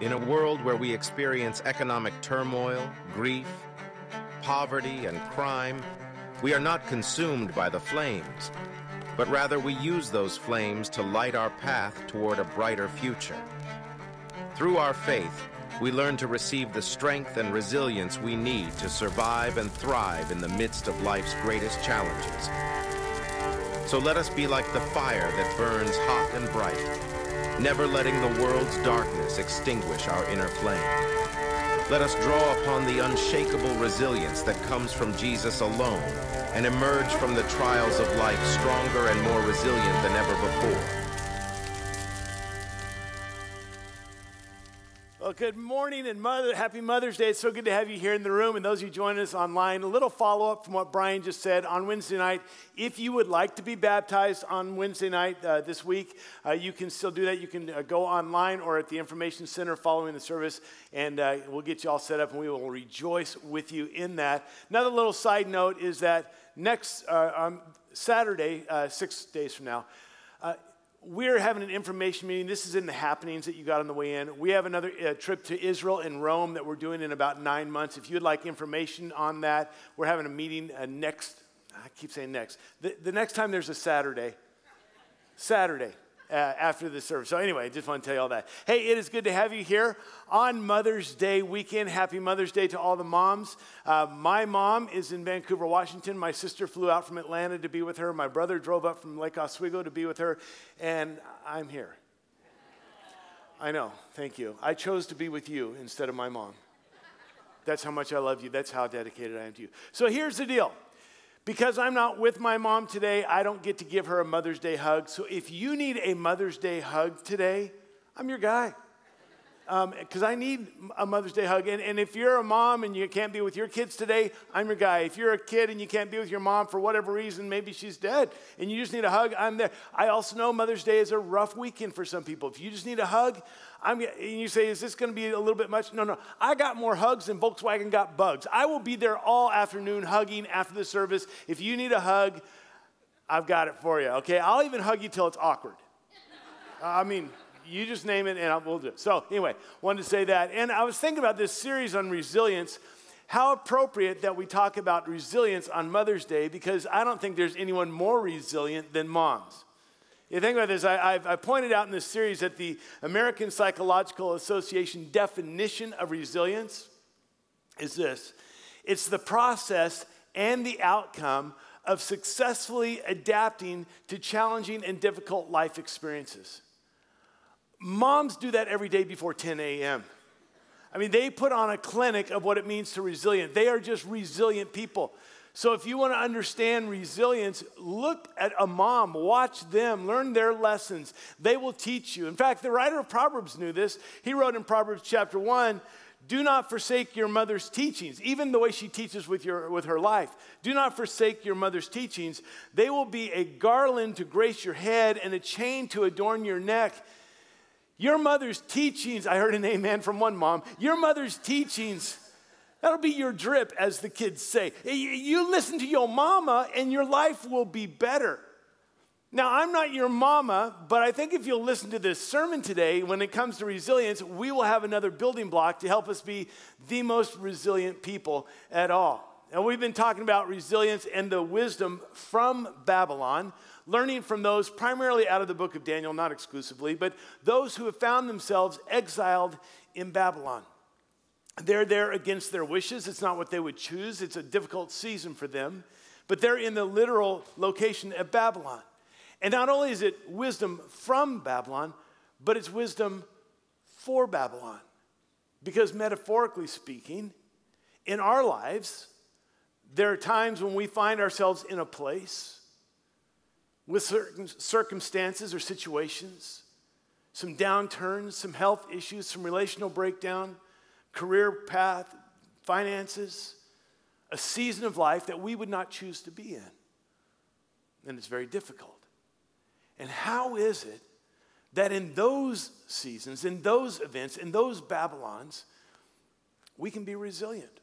In a world where we experience economic turmoil, grief, poverty, and crime, we are not consumed by the flames, but rather we use those flames to light our path toward a brighter future. Through our faith, we learn to receive the strength and resilience we need to survive and thrive in the midst of life's greatest challenges. So let us be like the fire that burns hot and bright, never letting the world's darkness extinguish our inner flame. Let us draw upon the unshakable resilience that comes from Jesus alone and emerge from the trials of life stronger and more resilient than ever before. Good morning and mother, happy Mother's Day. It's so good to have you here in the room and those of you joining us online. A little follow up from what Brian just said on Wednesday night. If you would like to be baptized on Wednesday night uh, this week, uh, you can still do that. You can uh, go online or at the Information Center following the service, and uh, we'll get you all set up and we will rejoice with you in that. Another little side note is that next uh, Saturday, uh, six days from now, we're having an information meeting. This is in the happenings that you got on the way in. We have another uh, trip to Israel and Rome that we're doing in about nine months. If you'd like information on that, we're having a meeting uh, next, I keep saying next, the, the next time there's a Saturday. Saturday uh, after the service. So, anyway, I just want to tell you all that. Hey, it is good to have you here on Mother's Day weekend. Happy Mother's Day to all the moms. Uh, my mom is in Vancouver, Washington. My sister flew out from Atlanta to be with her. My brother drove up from Lake Oswego to be with her. And I'm here. I know. Thank you. I chose to be with you instead of my mom. That's how much I love you. That's how dedicated I am to you. So, here's the deal. Because I'm not with my mom today, I don't get to give her a Mother's Day hug. So if you need a Mother's Day hug today, I'm your guy. Because um, I need a Mother's Day hug. And, and if you're a mom and you can't be with your kids today, I'm your guy. If you're a kid and you can't be with your mom for whatever reason, maybe she's dead, and you just need a hug, I'm there. I also know Mother's Day is a rough weekend for some people. If you just need a hug, I'm, and you say, is this going to be a little bit much? No, no. I got more hugs than Volkswagen got bugs. I will be there all afternoon hugging after the service. If you need a hug, I've got it for you, okay? I'll even hug you till it's awkward. I mean, you just name it and I will do it. So, anyway, wanted to say that. And I was thinking about this series on resilience. How appropriate that we talk about resilience on Mother's Day because I don't think there's anyone more resilient than moms. You think about this, I, have pointed out in this series that the American Psychological Association definition of resilience is this it's the process and the outcome of successfully adapting to challenging and difficult life experiences. Moms do that every day before 10 a.m. I mean, they put on a clinic of what it means to resilient. They are just resilient people. So, if you want to understand resilience, look at a mom, watch them, learn their lessons. They will teach you. In fact, the writer of Proverbs knew this. He wrote in Proverbs chapter 1 Do not forsake your mother's teachings, even the way she teaches with, your, with her life. Do not forsake your mother's teachings. They will be a garland to grace your head and a chain to adorn your neck. Your mother's teachings, I heard an amen from one mom. Your mother's teachings That'll be your drip, as the kids say. You listen to your mama, and your life will be better. Now, I'm not your mama, but I think if you'll listen to this sermon today, when it comes to resilience, we will have another building block to help us be the most resilient people at all. And we've been talking about resilience and the wisdom from Babylon, learning from those primarily out of the book of Daniel, not exclusively, but those who have found themselves exiled in Babylon. They're there against their wishes. It's not what they would choose. It's a difficult season for them. But they're in the literal location of Babylon. And not only is it wisdom from Babylon, but it's wisdom for Babylon. Because metaphorically speaking, in our lives, there are times when we find ourselves in a place with certain circumstances or situations, some downturns, some health issues, some relational breakdown, career path, finances, a season of life that we would not choose to be in. And it's very difficult. And how is it that in those seasons, in those events, in those Babylons, we can be resilient?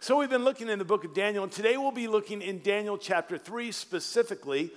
So we've been looking in the book of Daniel, and today we'll be looking in Daniel chapter 3 specifically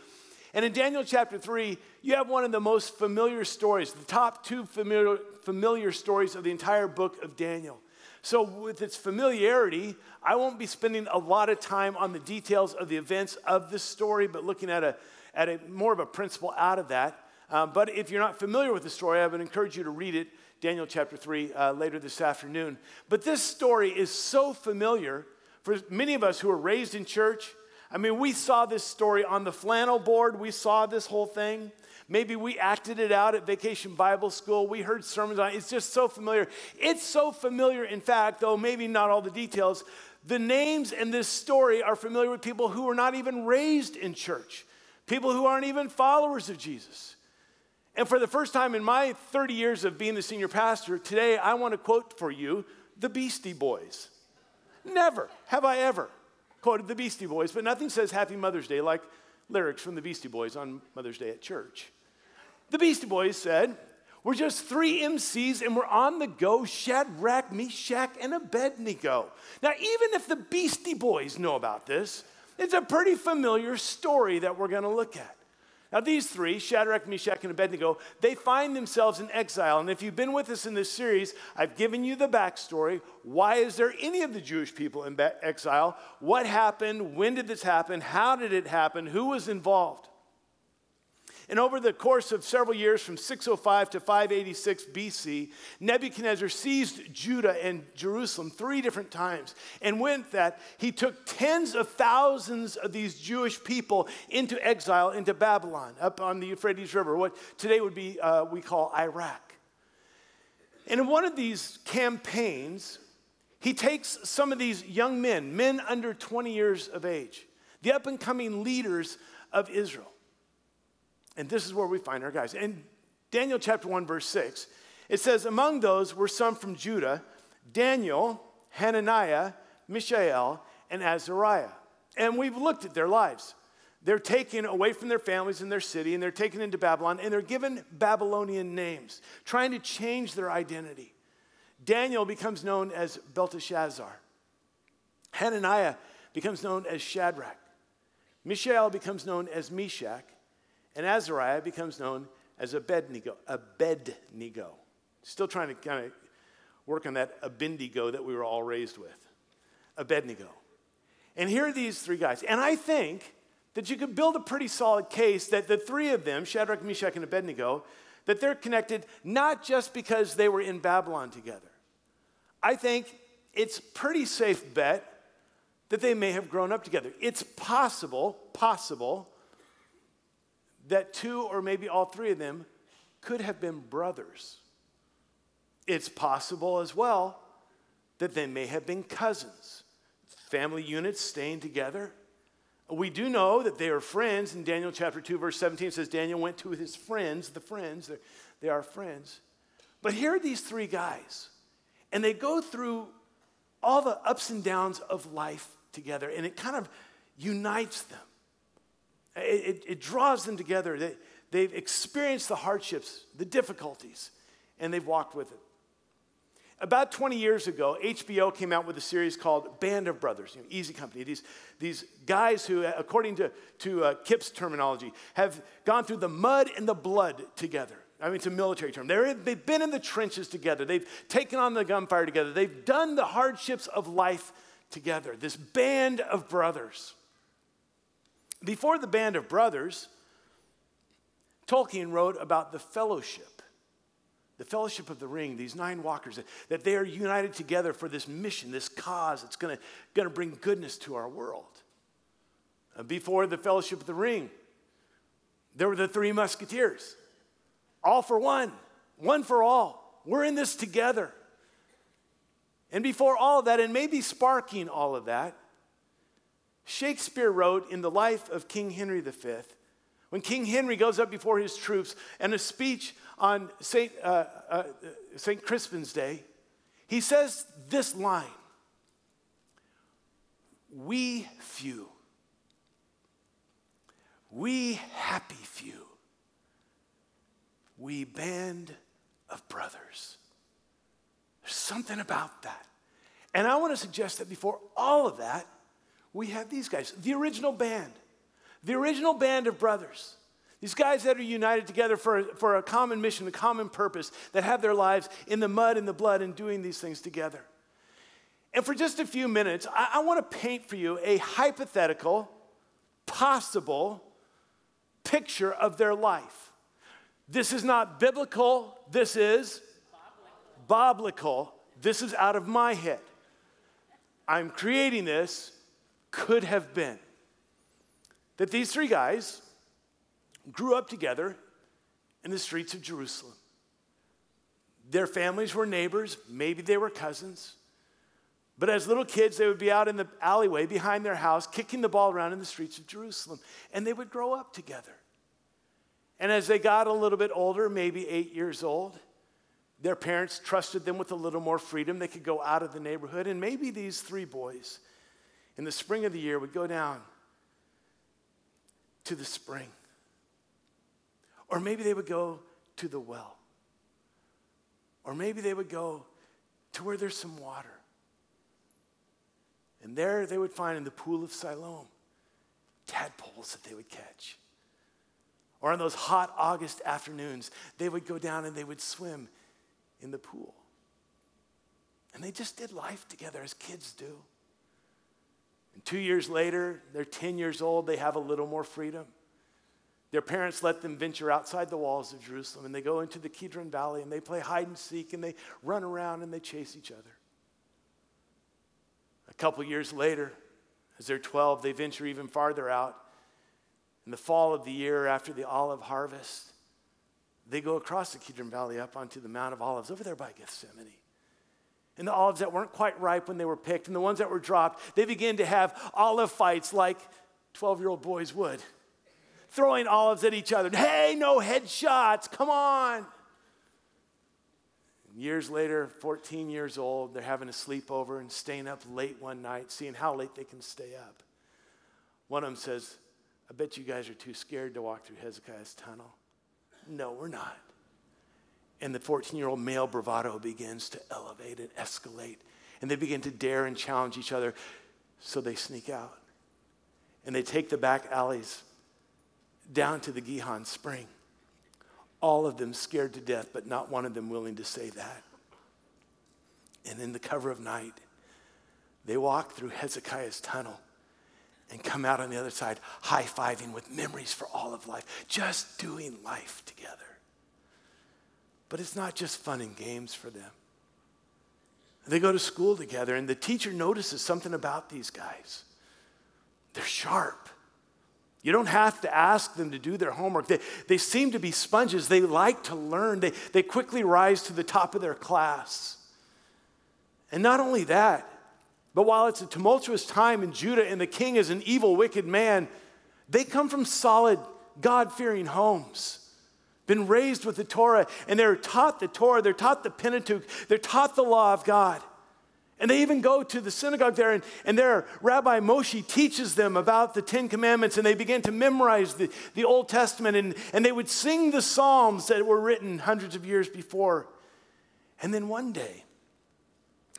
And in Daniel chapter 3, you have one of the most familiar stories, the top two familiar, familiar stories of the entire book of Daniel. So, with its familiarity, I won't be spending a lot of time on the details of the events of this story, but looking at a, at a more of a principle out of that. Um, but if you're not familiar with the story, I would encourage you to read it, Daniel chapter 3, uh, later this afternoon. But this story is so familiar for many of us who were raised in church. I mean, we saw this story on the flannel board, we saw this whole thing. Maybe we acted it out at Vacation Bible School. We heard sermons on it. It's just so familiar. It's so familiar, in fact, though maybe not all the details. The names in this story are familiar with people who were not even raised in church, people who aren't even followers of Jesus. And for the first time in my 30 years of being the senior pastor, today I want to quote for you the Beastie Boys. Never have I ever quoted the Beastie Boys, but nothing says Happy Mother's Day like lyrics from the Beastie Boys on Mother's Day at church. The Beastie Boys said, We're just three MCs and we're on the go Shadrach, Meshach, and Abednego. Now, even if the Beastie Boys know about this, it's a pretty familiar story that we're going to look at. Now, these three, Shadrach, Meshach, and Abednego, they find themselves in exile. And if you've been with us in this series, I've given you the backstory. Why is there any of the Jewish people in exile? What happened? When did this happen? How did it happen? Who was involved? And over the course of several years, from 605 to 586 BC, Nebuchadnezzar seized Judah and Jerusalem three different times. And with that, he took tens of thousands of these Jewish people into exile into Babylon, up on the Euphrates River, what today would be, uh, we call Iraq. And in one of these campaigns, he takes some of these young men, men under 20 years of age, the up and coming leaders of Israel. And this is where we find our guys. In Daniel chapter 1, verse 6, it says, Among those were some from Judah Daniel, Hananiah, Mishael, and Azariah. And we've looked at their lives. They're taken away from their families and their city, and they're taken into Babylon, and they're given Babylonian names, trying to change their identity. Daniel becomes known as Belteshazzar. Hananiah becomes known as Shadrach. Mishael becomes known as Meshach. And Azariah becomes known as Abednego. Abednego. Still trying to kind of work on that Abednego that we were all raised with. Abednego. And here are these three guys. And I think that you could build a pretty solid case that the three of them, Shadrach, Meshach, and Abednego, that they're connected not just because they were in Babylon together. I think it's pretty safe bet that they may have grown up together. It's possible, possible that two or maybe all three of them could have been brothers. It's possible as well that they may have been cousins, family units staying together. We do know that they are friends. In Daniel chapter 2, verse 17 says Daniel went to his friends, the friends, they are friends. But here are these three guys, and they go through all the ups and downs of life together, and it kind of unites them. It, it, draws them together. They, they've experienced the hardships, the difficulties, and they've walked with it. About 20 years ago, HBO came out with a series called Band of Brothers, you know, Easy Company. These, these guys who, according to, to uh, Kip's terminology, have gone through the mud and the blood together. I mean, it's a military term. they they've been in the trenches together. They've taken on the gunfire together. They've done the hardships of life together. This band of brothers. Before the Band of Brothers, Tolkien wrote about the fellowship, the fellowship of the ring, these nine walkers, that they are united together for this mission, this cause that's going to bring goodness to our world. Before the fellowship of the ring, there were the three musketeers, all for one, one for all. We're in this together. And before all of that, and maybe sparking all of that, Shakespeare wrote in the life of King Henry V, when King Henry goes up before his troops and a speech on St. Uh, uh. Crispin's Day, he says this line We few, we happy few, we band of brothers. There's something about that. And I want to suggest that before all of that, we have these guys, the original band, the original band of brothers. These guys that are united together for, for a common mission, a common purpose, that have their lives in the mud and the blood and doing these things together. And for just a few minutes, I, I want to paint for you a hypothetical, possible picture of their life. This is not biblical, this is biblical. This is out of my head. I'm creating this, could have been. That these three guys grew up together in the streets of Jerusalem. Their families were neighbors, maybe they were cousins. But as little kids, they would be out in the alleyway behind their house, kicking the ball around in the streets of Jerusalem. And they would grow up together. And as they got a little bit older, maybe eight years old, their parents trusted them with a little more freedom. They could go out of the neighborhood. And maybe these three boys, in the spring of the year, would go down to the spring. Or maybe they would go to the well. Or maybe they would go to where there's some water. And there they would find in the pool of Siloam tadpoles that they would catch. Or on those hot August afternoons, they would go down and they would swim in the pool. And they just did life together as kids do. And two years later, they're 10 years old, they have a little more freedom. Their parents let them venture outside the walls of Jerusalem and they go into the Kidron Valley and they play hide and seek and they run around and they chase each other. A couple years later, as they're 12, they venture even farther out. In the fall of the year after the olive harvest, they go across the Kidron Valley up onto the Mount of Olives over there by Gethsemane. And the olives that weren't quite ripe when they were picked and the ones that were dropped, they begin to have olive fights like 12 year old boys would, throwing olives at each other. Hey, no headshots, come on. Years later, 14 years old, they're having a sleepover and staying up late one night, seeing how late they can stay up. One of them says, I bet you guys are too scared to walk through Hezekiah's tunnel. No, we're not. And the 14 year old male bravado begins to elevate and escalate. And they begin to dare and challenge each other. So they sneak out. And they take the back alleys down to the Gihon Spring. All of them scared to death, but not one of them willing to say that. And in the cover of night, they walk through Hezekiah's tunnel and come out on the other side high fiving with memories for all of life, just doing life together. But it's not just fun and games for them. They go to school together, and the teacher notices something about these guys. They're sharp. You don't have to ask them to do their homework. They, they seem to be sponges. They like to learn. They, they quickly rise to the top of their class. And not only that, but while it's a tumultuous time in Judah and the king is an evil, wicked man, they come from solid, God fearing homes. Been raised with the Torah, and they're taught the Torah, they're taught the Pentateuch, they're taught the law of God. And they even go to the synagogue there, and, and their Rabbi Moshe teaches them about the Ten Commandments, and they begin to memorize the, the Old Testament, and, and they would sing the Psalms that were written hundreds of years before. And then one day,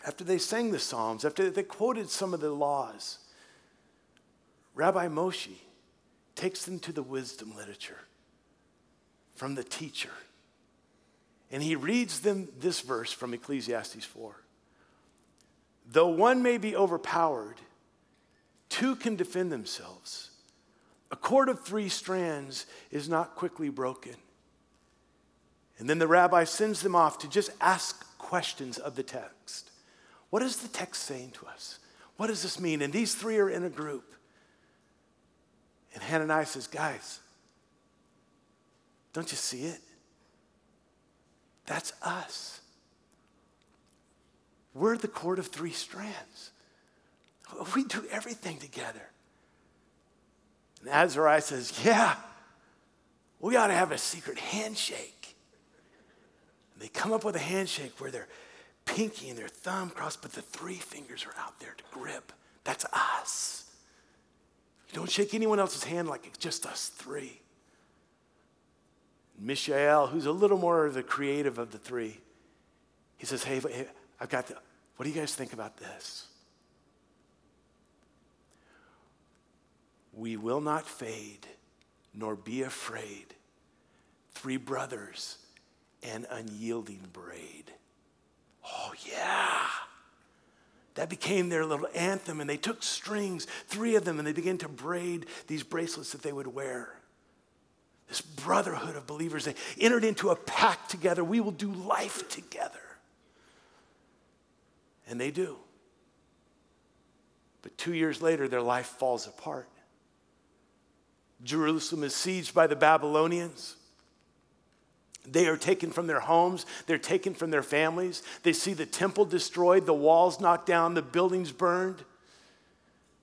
after they sang the Psalms, after they quoted some of the laws, Rabbi Moshe takes them to the wisdom literature from the teacher. And he reads them this verse from Ecclesiastes 4. Though one may be overpowered, two can defend themselves. A cord of three strands is not quickly broken. And then the rabbi sends them off to just ask questions of the text. What is the text saying to us? What does this mean? And these three are in a group. And Hananiah says, Guys, don't you see it? That's us. We're the cord of three strands. We do everything together. And Azariah says, Yeah, we ought to have a secret handshake. And they come up with a handshake where they're pinky and their thumb crossed, but the three fingers are out there to grip. That's us. You don't shake anyone else's hand like it's just us three. Mishael, who's a little more the creative of the three, he says, Hey, I've got the, what do you guys think about this? We will not fade nor be afraid. Three brothers and unyielding braid. Oh, yeah. That became their little anthem, and they took strings, three of them, and they began to braid these bracelets that they would wear. This brotherhood of believers, they entered into a pact together. We will do life together. And they do. But two years later, their life falls apart. Jerusalem is sieged by the Babylonians. They are taken from their homes, they're taken from their families. They see the temple destroyed, the walls knocked down, the buildings burned.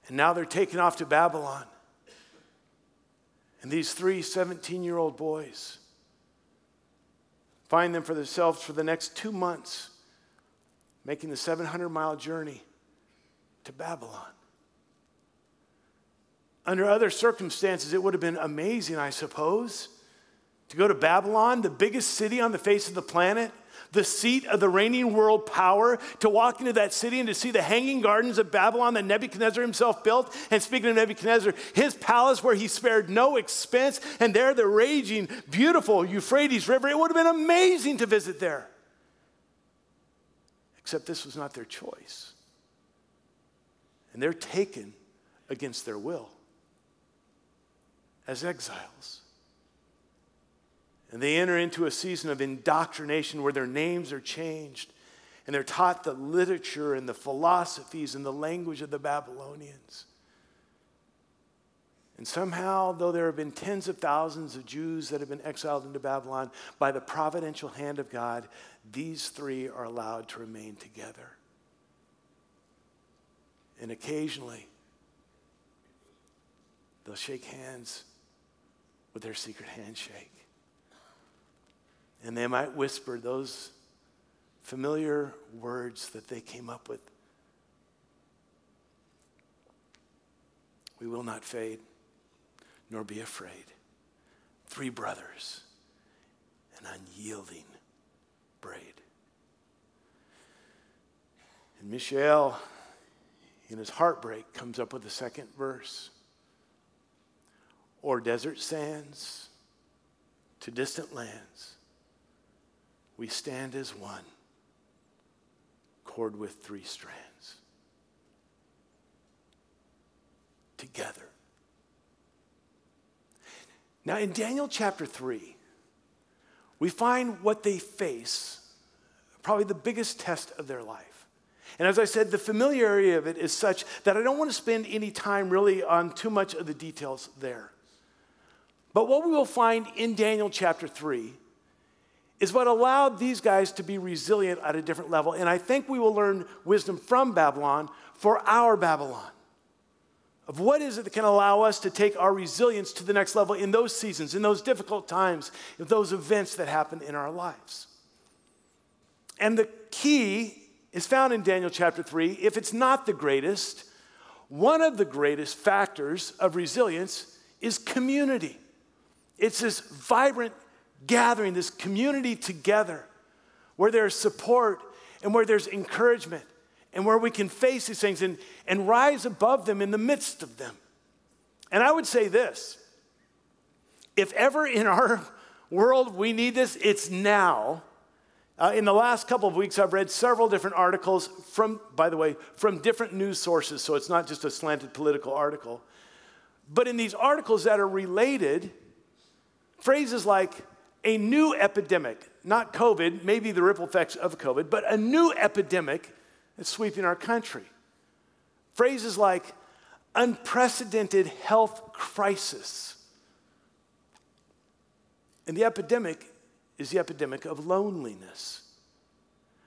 And now they're taken off to Babylon. And these three 17 year old boys find them for themselves for the next two months, making the 700 mile journey to Babylon. Under other circumstances, it would have been amazing, I suppose, to go to Babylon, the biggest city on the face of the planet, the seat of the reigning world power, to walk into that city and to see the hanging gardens of Babylon that Nebuchadnezzar himself built. And speaking of Nebuchadnezzar, his palace where he spared no expense, and there the raging, beautiful Euphrates River. It would have been amazing to visit there. Except this was not their choice. And they're taken against their will as exiles. And they enter into a season of indoctrination where their names are changed and they're taught the literature and the philosophies and the language of the Babylonians. And somehow, though there have been tens of thousands of Jews that have been exiled into Babylon, by the providential hand of God, these three are allowed to remain together. And occasionally, they'll shake hands with their secret handshake. And they might whisper those familiar words that they came up with. We will not fade, nor be afraid. Three brothers, an unyielding braid. And Mishael, in his heartbreak, comes up with the second verse or desert sands to distant lands, we stand as one, cord with three strands. Together. Now, in Daniel chapter 3, we find what they face, probably the biggest test of their life. And as I said, the familiarity of it is such that I don't want to spend any time really on too much of the details there. But what we will find in Daniel chapter 3 is what allowed these guys to be resilient at a different level. And I think we will learn wisdom from Babylon for our Babylon. Of what is it that can allow us to take our resilience to the next level in those seasons, in those difficult times, in those events that happen in our lives. And the key is found in Daniel chapter 3. If it's not the greatest, one of the greatest factors of resilience is community. It's this vibrant gathering, this community together where there's support and where there's encouragement and where we can face these things and, and rise above them in the midst of them. And I would say this if ever in our world we need this, it's now. Uh, in the last couple of weeks, I've read several different articles from, by the way, from different news sources, so it's not just a slanted political article. But in these articles that are related, Phrases like a new epidemic, not COVID, maybe the ripple effects of COVID, but a new epidemic is sweeping our country. Phrases like unprecedented health crisis. And the epidemic is the epidemic of loneliness,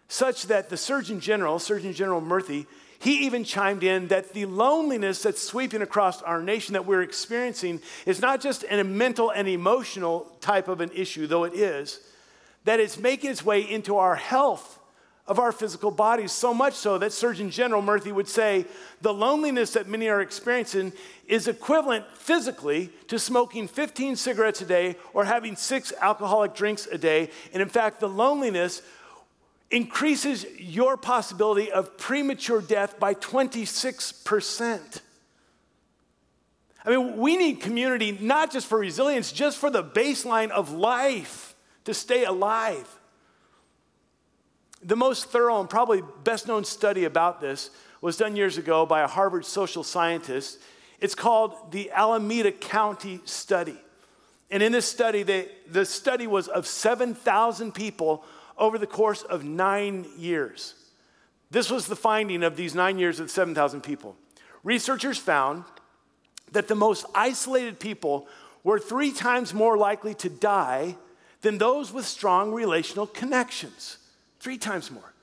such that the Surgeon General, Surgeon General Murthy, he even chimed in that the loneliness that's sweeping across our nation that we're experiencing is not just a mental and emotional type of an issue, though it is, that it's making its way into our health of our physical bodies, so much so that Surgeon General Murthy would say the loneliness that many are experiencing is equivalent physically to smoking 15 cigarettes a day or having six alcoholic drinks a day. And in fact, the loneliness increases your possibility of premature death by 26%. I mean, we need community not just for resilience, just for the baseline of life to stay alive. The most thorough and probably best known study about this was done years ago by a Harvard social scientist. It's called the Alameda County Study. And in this study, they, the study was of 7,000 people over the course of nine years. This was the finding of these nine years of 7,000 people. Researchers found that the most isolated people were three times more likely to die than those with strong relational connections. Three times more.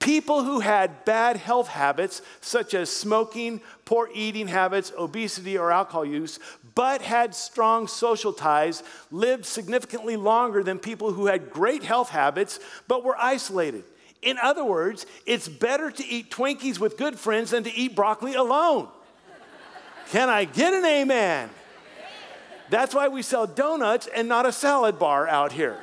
People who had bad health habits, such as smoking, poor eating habits, obesity, or alcohol use, but had strong social ties, lived significantly longer than people who had great health habits but were isolated. In other words, it's better to eat Twinkies with good friends than to eat broccoli alone. Can I get an amen? That's why we sell donuts and not a salad bar out here.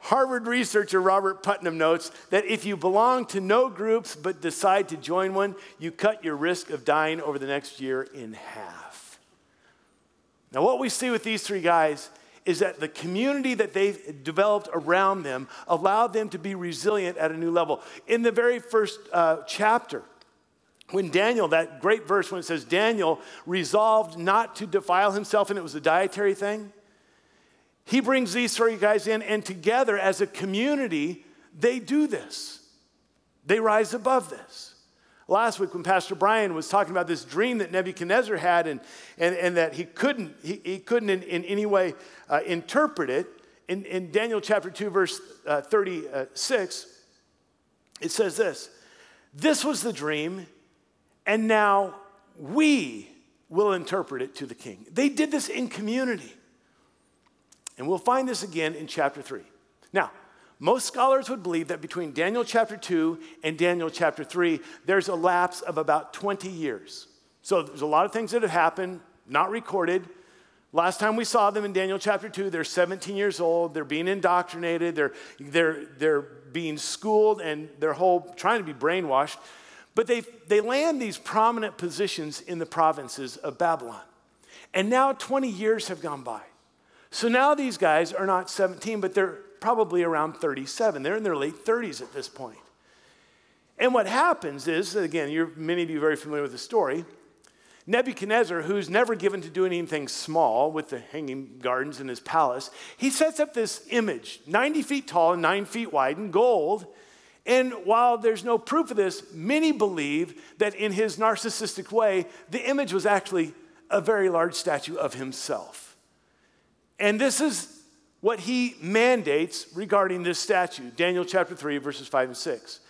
Harvard researcher Robert Putnam notes that if you belong to no groups but decide to join one, you cut your risk of dying over the next year in half. Now, what we see with these three guys is that the community that they've developed around them allowed them to be resilient at a new level. In the very first uh, chapter, when Daniel, that great verse when it says Daniel resolved not to defile himself, and it was a dietary thing, he brings these three guys in, and together as a community, they do this. They rise above this. Last week, when Pastor Brian was talking about this dream that Nebuchadnezzar had and, and, and that he couldn't, he, he couldn't in, in any way uh, interpret it, in, in Daniel chapter 2, verse uh, 36, it says this This was the dream, and now we will interpret it to the king. They did this in community. And we'll find this again in chapter 3. Now, most scholars would believe that between Daniel chapter 2 and Daniel chapter 3, there's a lapse of about 20 years. So there's a lot of things that have happened, not recorded. Last time we saw them in Daniel chapter 2, they're 17 years old, they're being indoctrinated, they're, they're, they're being schooled, and they're whole trying to be brainwashed. But they, they land these prominent positions in the provinces of Babylon. And now 20 years have gone by. So now these guys are not 17, but they're probably around 37. They're in their late 30s at this point. And what happens is, again, many of you are very familiar with the story. Nebuchadnezzar, who's never given to doing anything small with the hanging gardens in his palace, he sets up this image, 90 feet tall and 9 feet wide, in gold. And while there's no proof of this, many believe that in his narcissistic way, the image was actually a very large statue of himself. And this is what he mandates regarding this statue Daniel chapter 3, verses 5 and 6.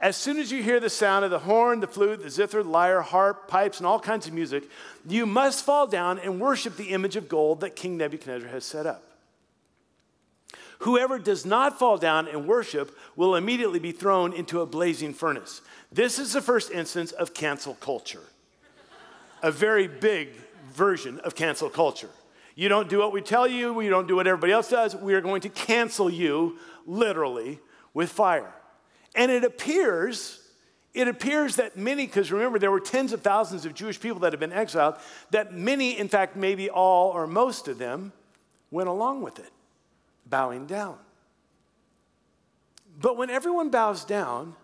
As soon as you hear the sound of the horn, the flute, the zither, the lyre, harp, pipes, and all kinds of music, you must fall down and worship the image of gold that King Nebuchadnezzar has set up. Whoever does not fall down and worship will immediately be thrown into a blazing furnace. This is the first instance of cancel culture, a very big version of cancel culture. You don't do what we tell you, you don't do what everybody else does, we are going to cancel you literally with fire. And it appears it appears that many, because remember, there were tens of thousands of Jewish people that had been exiled, that many, in fact, maybe all or most of them, went along with it, bowing down. But when everyone bows down,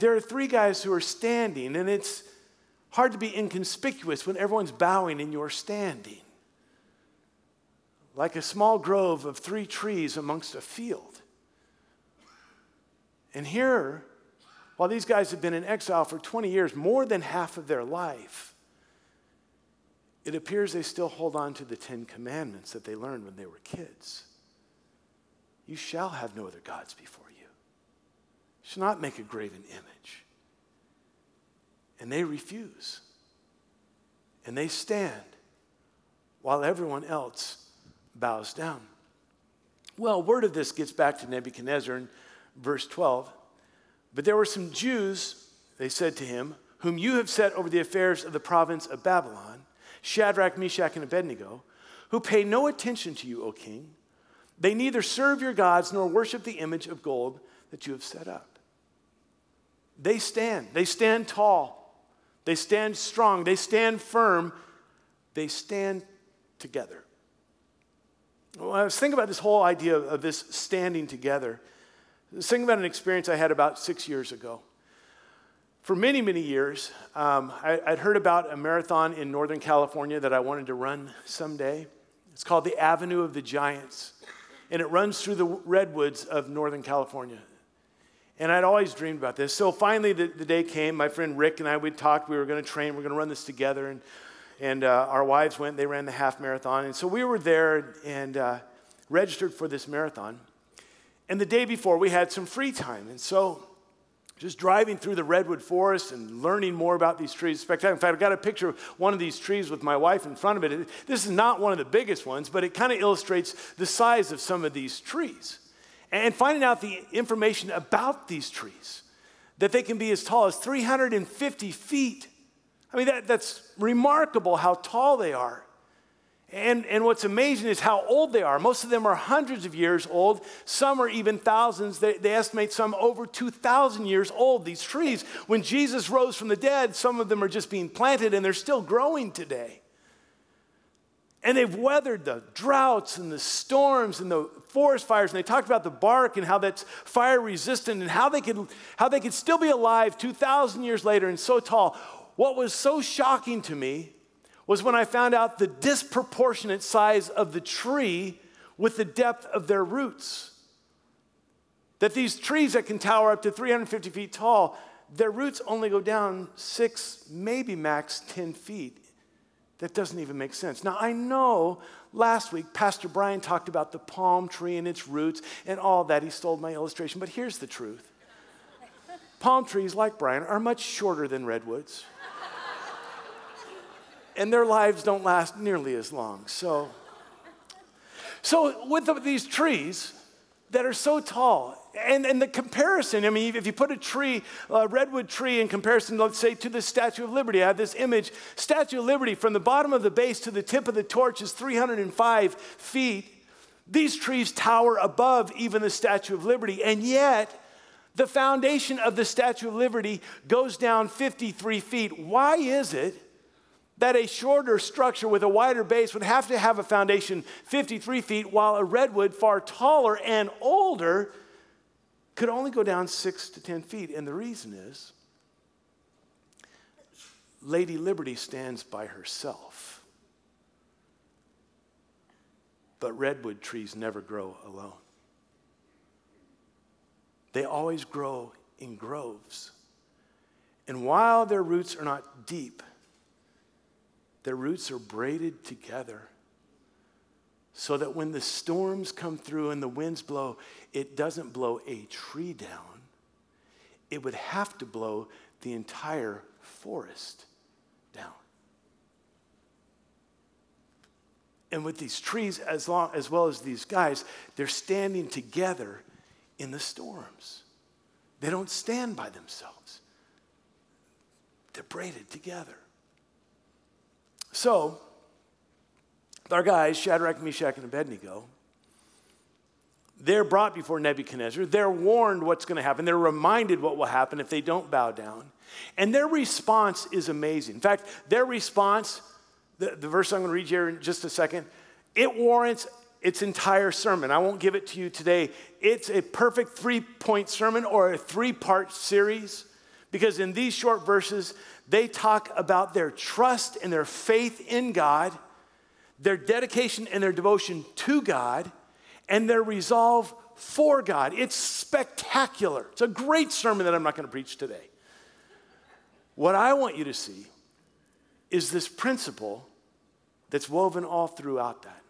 there are three guys who are standing, and it's hard to be inconspicuous when everyone's bowing and you're standing like a small grove of three trees amongst a field. And here, while these guys have been in exile for 20 years, more than half of their life, it appears they still hold on to the Ten Commandments that they learned when they were kids. You shall have no other gods before you. You shall not make a graven image. And they refuse. And they stand while everyone else bows down. Well, word of this gets back to Nebuchadnezzar in verse 12. But there were some Jews, they said to him, whom you have set over the affairs of the province of Babylon, Shadrach, Meshach, and Abednego, who pay no attention to you, O king. They neither serve your gods nor worship the image of gold that you have set up. They stand, they stand tall. They stand strong, they stand firm, they stand together. Well, I was thinking about this whole idea of this standing together. I was thinking about an experience I had about six years ago. For many, many years, um, I, would heard about a marathon in Northern California that I wanted to run someday. It's called the Avenue of the Giants, and it runs through the redwoods of Northern California. And I'd always dreamed about this. So finally, the, the day came. My friend Rick and I, we talked. We were going to train. We are going to run this together. And, and uh, our wives went. They ran the half marathon. And so we were there and uh, registered for this marathon. And the day before, we had some free time. And so just driving through the redwood forest and learning more about these trees. Spectacular. In fact, I've got a picture of one of these trees with my wife in front of it. This is not one of the biggest ones, but it kind of illustrates the size of some of these trees. And finding out the information about these trees, that they can be as tall as 350 feet. I mean, that, that's remarkable how tall they are. And, and what's amazing is how old they are. Most of them are hundreds of years old. Some are even thousands. They, they estimate some over 2,000 years old, these trees. When Jesus rose from the dead, some of them are just being planted and they're still growing today. And they've weathered the droughts and the storms and the forest fires. And they talked about the bark and how that's fire resistant and how they could, how they could still be alive 2,000 years later and so tall. What was so shocking to me was when I found out the disproportionate size of the tree with the depth of their roots. That these trees that can tower up to 350 feet tall, their roots only go down six, maybe max 10 feet. That doesn't even make sense. Now, I know last week Pastor Brian talked about the palm tree and its roots and all that. He stole my illustration, but here's the truth palm trees, like Brian, are much shorter than redwoods and their lives don't last nearly as long. So, so with the, these trees that are so tall, and, and the comparison, I mean, if you put a tree, a redwood tree in comparison, let's say, to the Statue of Liberty, I have this image. Statue of Liberty, from the bottom of the base to the tip of the torch is 305 feet. These trees tower above even the Statue of Liberty, and yet the foundation of the Statue of Liberty goes down 53 feet. Why is it that a shorter structure with a wider base would have to have a foundation 53 feet, while a redwood, far taller and older, could only go down six to 10 feet. And the reason is Lady Liberty stands by herself. But redwood trees never grow alone, they always grow in groves. And while their roots are not deep, their roots are braided together so that when the storms come through and the winds blow, it doesn't blow a tree down. It would have to blow the entire forest down. And with these trees, as, long, as well as these guys, they're standing together in the storms. They don't stand by themselves, they're braided together. So, our guys, Shadrach, Meshach, and Abednego, they're brought before Nebuchadnezzar. They're warned what's going to happen. They're reminded what will happen if they don't bow down. And their response is amazing. In fact, their response, the, the verse I'm going to read here in just a second, it warrants its entire sermon. I won't give it to you today. It's a perfect three point sermon or a three part series because in these short verses, they talk about their trust and their faith in God, their dedication and their devotion to God, and their resolve for God. It's spectacular. It's a great sermon that I'm not going to preach today. What I want you to see is this principle that's woven all throughout that.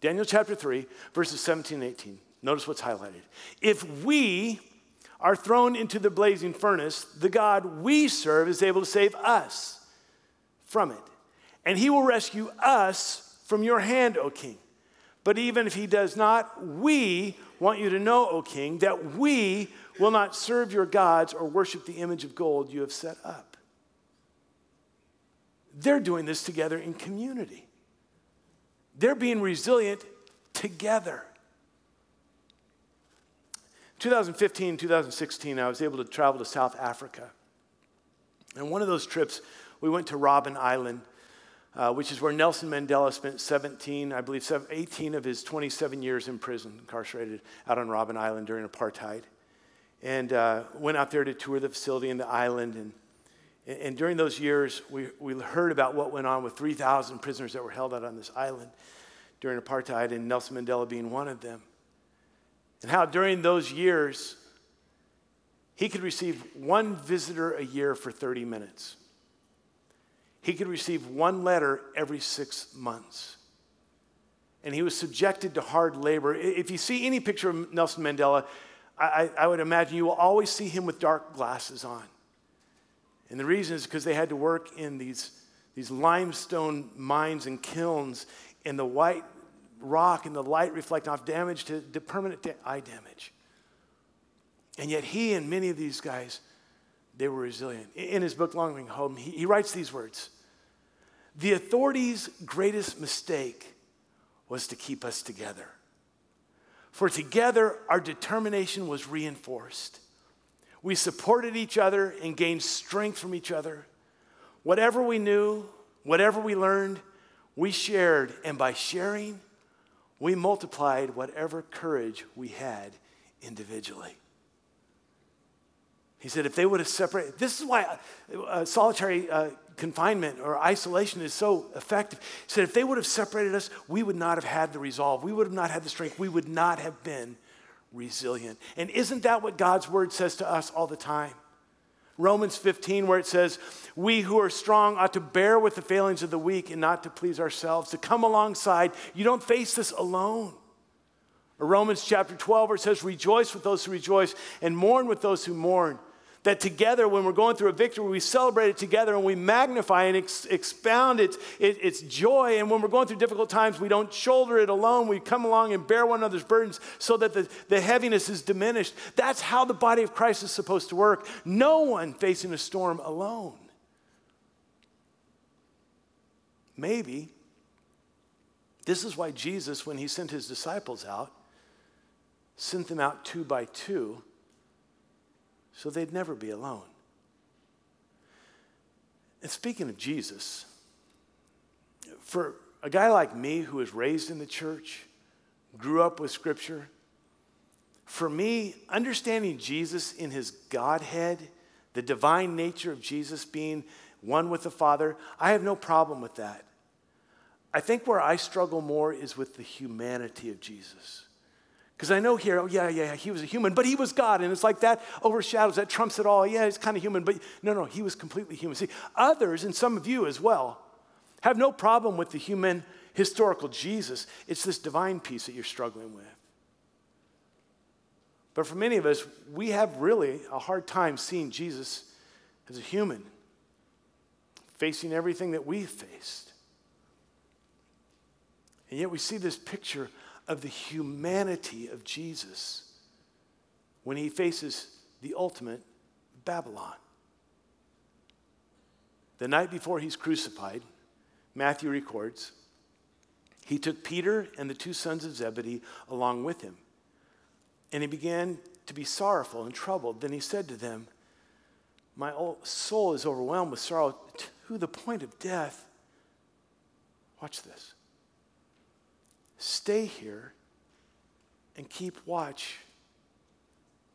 Daniel chapter 3, verses 17 and 18. Notice what's highlighted. If we are thrown into the blazing furnace, the God we serve is able to save us from it. And he will rescue us from your hand, O king. But even if he does not, we want you to know, O king, that we will not serve your gods or worship the image of gold you have set up. They're doing this together in community. They're being resilient together. 2015, 2016, I was able to travel to South Africa. And one of those trips, we went to Robben Island, uh, which is where Nelson Mandela spent 17, I believe 18 of his 27 years in prison, incarcerated out on Robben Island during apartheid. And uh, went out there to tour the facility in the island. And, and during those years, we, we heard about what went on with 3,000 prisoners that were held out on this island during apartheid, and Nelson Mandela being one of them. And how during those years, he could receive one visitor a year for 30 minutes. He could receive one letter every six months. And he was subjected to hard labor. If you see any picture of Nelson Mandela, I, I would imagine you will always see him with dark glasses on. And the reason is because they had to work in these, these limestone mines and kilns, and the white rock and the light reflect off damage to, permanent eye damage. And yet, he and many of these guys, they were resilient. In his book, Longing Home, he, he writes these words The authorities' greatest mistake was to keep us together. For together, our determination was reinforced. We supported each other and gained strength from each other. Whatever we knew, whatever we learned, we shared. And by sharing, we multiplied whatever courage we had individually. He said, if they would have separated, this is why uh, solitary uh, confinement or isolation is so effective. He said, if they would have separated us, we would not have had the resolve. We would have not had the strength. We would not have been resilient. And isn't that what God's word says to us all the time? Romans 15, where it says, We who are strong ought to bear with the failings of the weak and not to please ourselves, to come alongside. You don't face this alone. Or Romans chapter 12, where it says, Rejoice with those who rejoice and mourn with those who mourn. That together, when we're going through a victory, we celebrate it together and we magnify and ex- expound its, it, its joy. And when we're going through difficult times, we don't shoulder it alone. We come along and bear one another's burdens so that the, the heaviness is diminished. That's how the body of Christ is supposed to work. No one facing a storm alone. Maybe this is why Jesus, when he sent his disciples out, sent them out two by two so they'd never be alone. And speaking of Jesus, for a guy like me who was raised in the church, grew up with Scripture, for me, understanding Jesus in his Godhead, the divine nature of Jesus being one with the Father, I have no problem with that. I think where I struggle more is with the humanity of Jesus. Because I know here, oh, yeah, yeah, he was a human, but he was God. And it's like that overshadows, that trumps it all. Yeah, he's kind of human, but no, no, he was completely human. See, others, and some of you as well, have no problem with the human historical Jesus. It's this divine piece that you're struggling with. But for many of us, we have really a hard time seeing Jesus as a human, facing everything that we've faced. And yet we see this picture of the humanity of Jesus when he faces the ultimate Babylon. The night before he's crucified, Matthew records, he took Peter and the two sons of Zebedee along with him. And he began to be sorrowful and troubled. Then he said to them, My soul is overwhelmed with sorrow to the point of death. Watch this. Stay here and keep watch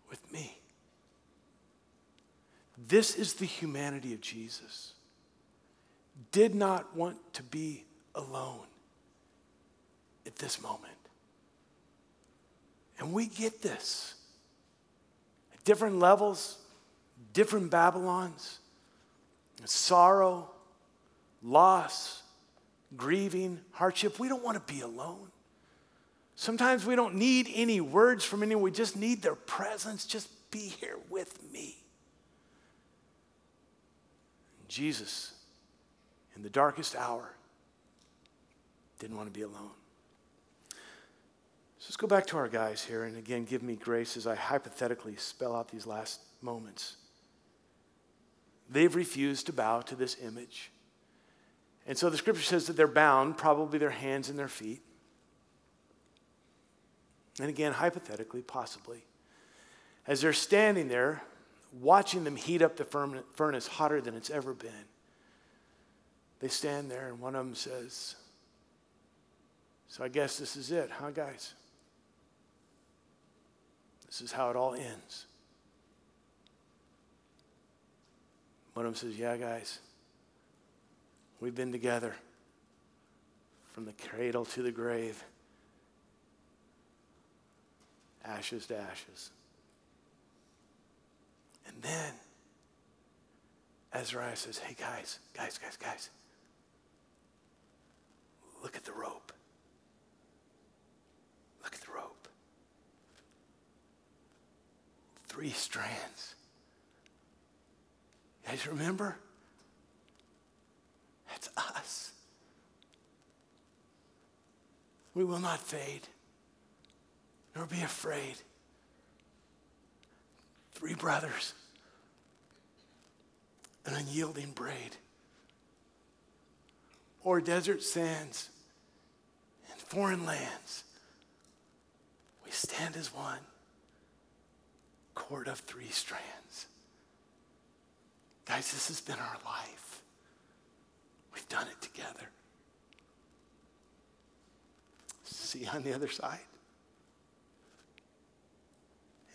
with me. This is the humanity of Jesus. Did not want to be alone at this moment. And we get this at different levels, different Babylons, sorrow, loss, grieving, hardship. We don't want to be alone. Sometimes we don't need any words from anyone, we just need their presence. Just be here with me. Jesus, in the darkest hour, didn't want to be alone. So let's go back to our guys here and again give me grace as I hypothetically spell out these last moments. They've refused to bow to this image. And so the scripture says that they're bound, probably their hands and their feet. And again, hypothetically, possibly. As they're standing there watching them heat up the furnace hotter than it's ever been. They stand there, and one of them says, So I guess this is it, huh, guys? This is how it all ends. One of them says, Yeah, guys, we've been together from the cradle to the grave, ashes to ashes. And then Azariah says, Hey, guys, guys, guys, guys, look at the rope. Look at the rope. Three strands. You guys remember? That's us. We will not fade, nor be afraid. Three brothers, an unyielding braid, or desert sands and foreign lands. We stand as one, cord of three strands. Guys, this has been our life. We've done it together. See you on the other side?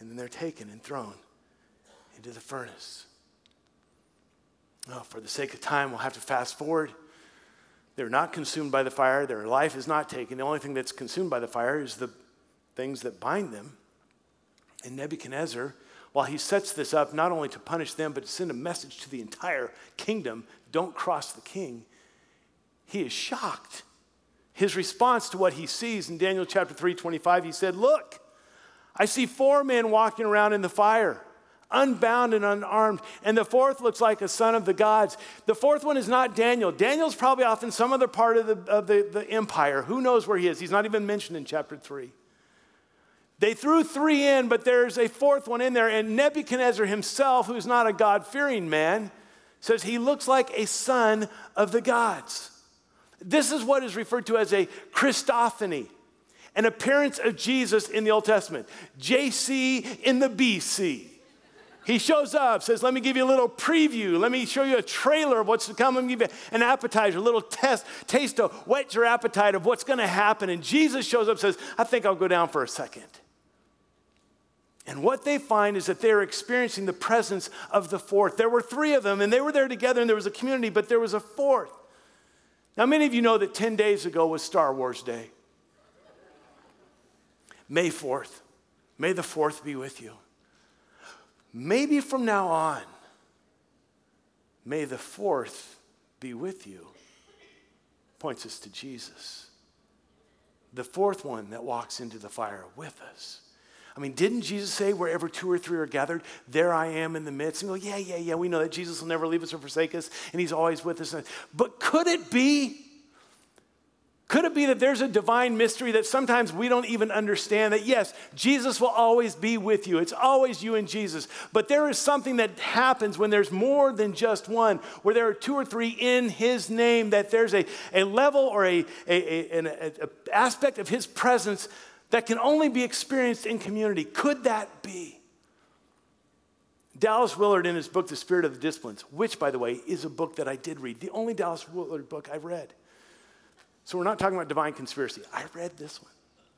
And then they're taken and thrown into the furnace. Well, for the sake of time, we'll have to fast forward. They're not consumed by the fire, their life is not taken. The only thing that's consumed by the fire is the things that bind them. And Nebuchadnezzar, while he sets this up not only to punish them, but to send a message to the entire kingdom don't cross the king, he is shocked. His response to what he sees in Daniel chapter 3 25, he said, Look, I see four men walking around in the fire unbound and unarmed. And the fourth looks like a son of the gods. The fourth one is not Daniel. Daniel's probably off in some other part of the, of the, the empire. Who knows where he is? He's not even mentioned in chapter 3. They threw three in, but there's a fourth one in there. And Nebuchadnezzar himself, who's not a God fearing man, says he looks like a son of the gods. This is what is referred to as a Christophany, an appearance of Jesus in the Old Testament. JC in the BC. He shows up, says, Let me give you a little preview. Let me show you a trailer of what's to come. Let me give you an appetizer, a little test, taste to whet your appetite of what's going to happen. And Jesus shows up, says, I think I'll go down for a second. And what they find is that they're experiencing the presence of the fourth. There were three of them, and they were there together, and there was a community, but there was a fourth. Now, many of you know that 10 days ago was Star Wars Day. May 4th. May the 4th be with you. Maybe from now on, may the fourth be with you, points us to Jesus. The fourth one that walks into the fire with us. I mean, didn't Jesus say, wherever two or three are gathered, there I am in the midst? And go, yeah, yeah, yeah, we know that Jesus will never leave us or forsake us, and he's always with us. But could it be could it be that there's a divine mystery that sometimes we don't even understand? That yes, Jesus will always be with you. It's always you and Jesus. But there is something that happens when there's more than just one, where there are two or three in His name, that there's a, a level or a, a, an a aspect of His presence that can only be experienced in community. Could that be? Dallas Willard, in his book, The Spirit of the Disciplines, which, by the way, is a book that I did read, the only Dallas Willard book I've read so we're not talking about divine conspiracy. I read this one.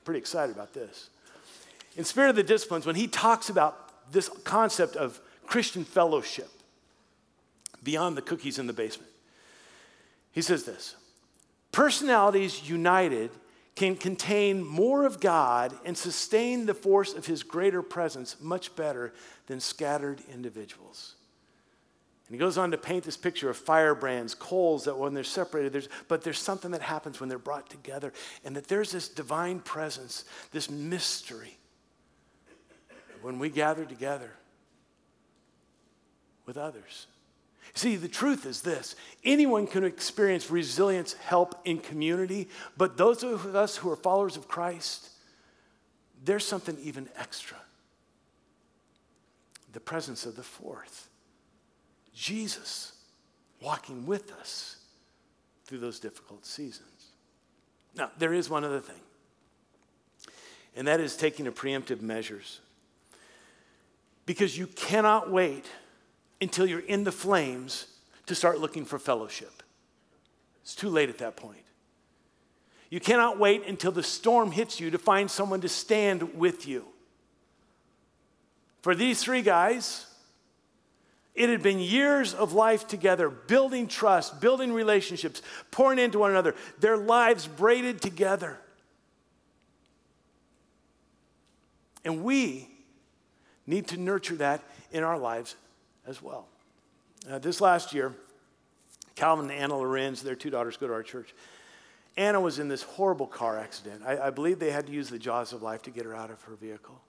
Pretty excited about this. In Spirit of the Disciplines, when he talks about this concept of Christian fellowship beyond the cookies in the basement, he says this Personalities united can contain more of God and sustain the force of his greater presence much better than scattered individuals. He goes on to paint this picture of firebrands, coals that when they're separated, there's, but there's something that happens when they're brought together, and that there's this divine presence, this mystery. When we gather together with others. See, the truth is this anyone can experience resilience, help in community, but those of us who are followers of Christ, there's something even extra the presence of the fourth. Jesus walking with us through those difficult seasons. Now, there is one other thing, and that is taking preemptive measures. Because you cannot wait until you're in the flames to start looking for fellowship. It's too late at that point. You cannot wait until the storm hits you to find someone to stand with you. For these three guys, it had been years of life together, building trust, building relationships, pouring into one another, their lives braided together. And we need to nurture that in our lives as well. Uh, this last year, Calvin and Anna Lorenz, their two daughters, go to our church. Anna was in this horrible car accident. I, I believe they had to use the jaws of life to get her out of her vehicle.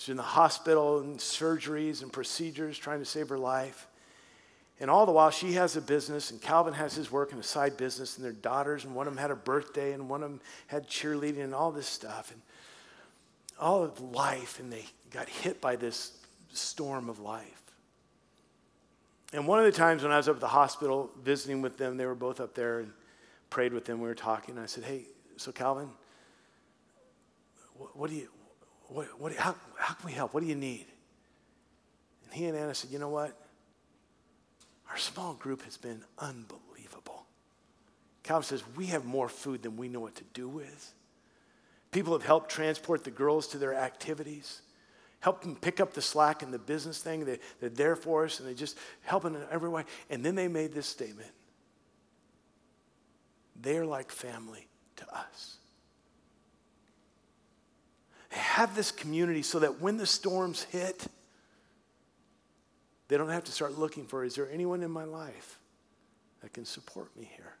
She's in the hospital and surgeries and procedures trying to save her life. And all the while, she has a business, and Calvin has his work and a side business, and their daughters, and one of them had a birthday, and one of them had cheerleading, and all this stuff, and all of life, and they got hit by this storm of life. And one of the times when I was up at the hospital visiting with them, they were both up there and prayed with them. We were talking. I said, Hey, so Calvin, what do you, what, what, how, how can we help? What do you need? And he and Anna said, You know what? Our small group has been unbelievable. Calvin says, We have more food than we know what to do with. People have helped transport the girls to their activities helped them pick up the slack in the business thing. They, they're there for us and they just helping in every way. And then they made this statement they're like family to us. Have this community so that when the storms hit, they don't have to start looking for is there anyone in my life that can support me here?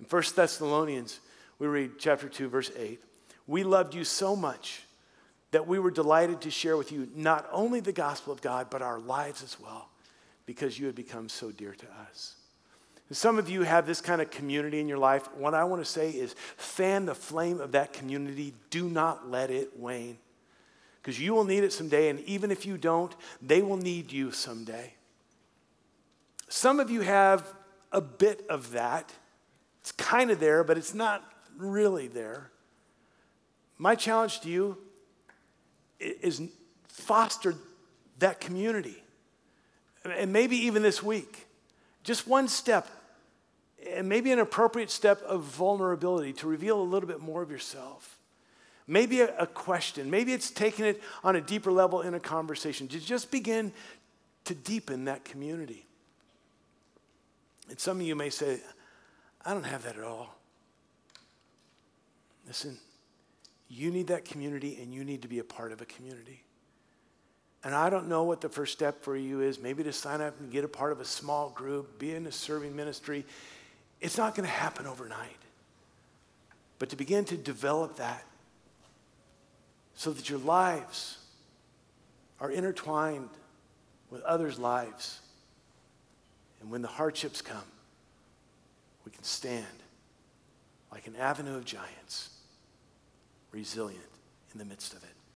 In 1 Thessalonians, we read chapter 2, verse 8. We loved you so much that we were delighted to share with you not only the gospel of God, but our lives as well, because you had become so dear to us. Some of you have this kind of community in your life. What I want to say is fan the flame of that community. Do not let it wane. Because you will need it someday, and even if you don't, they will need you someday. Some of you have a bit of that. It's kind of there, but it's not really there. My challenge to you is foster that community. And maybe even this week, just one step, and maybe an appropriate step of vulnerability to reveal a little bit more of yourself. Maybe a, a question, maybe it's taking it on a deeper level in a conversation to just begin to deepen that community. And some of you may say, I don't have that at all. Listen, you need that community and you need to be a part of a community. And I don't know what the first step for you is, maybe to sign up and get a part of a small group, be in a serving ministry. It's not going to happen overnight. But to begin to develop that so that your lives are intertwined with others' lives. And when the hardships come, we can stand like an avenue of giants resilient in the midst of it.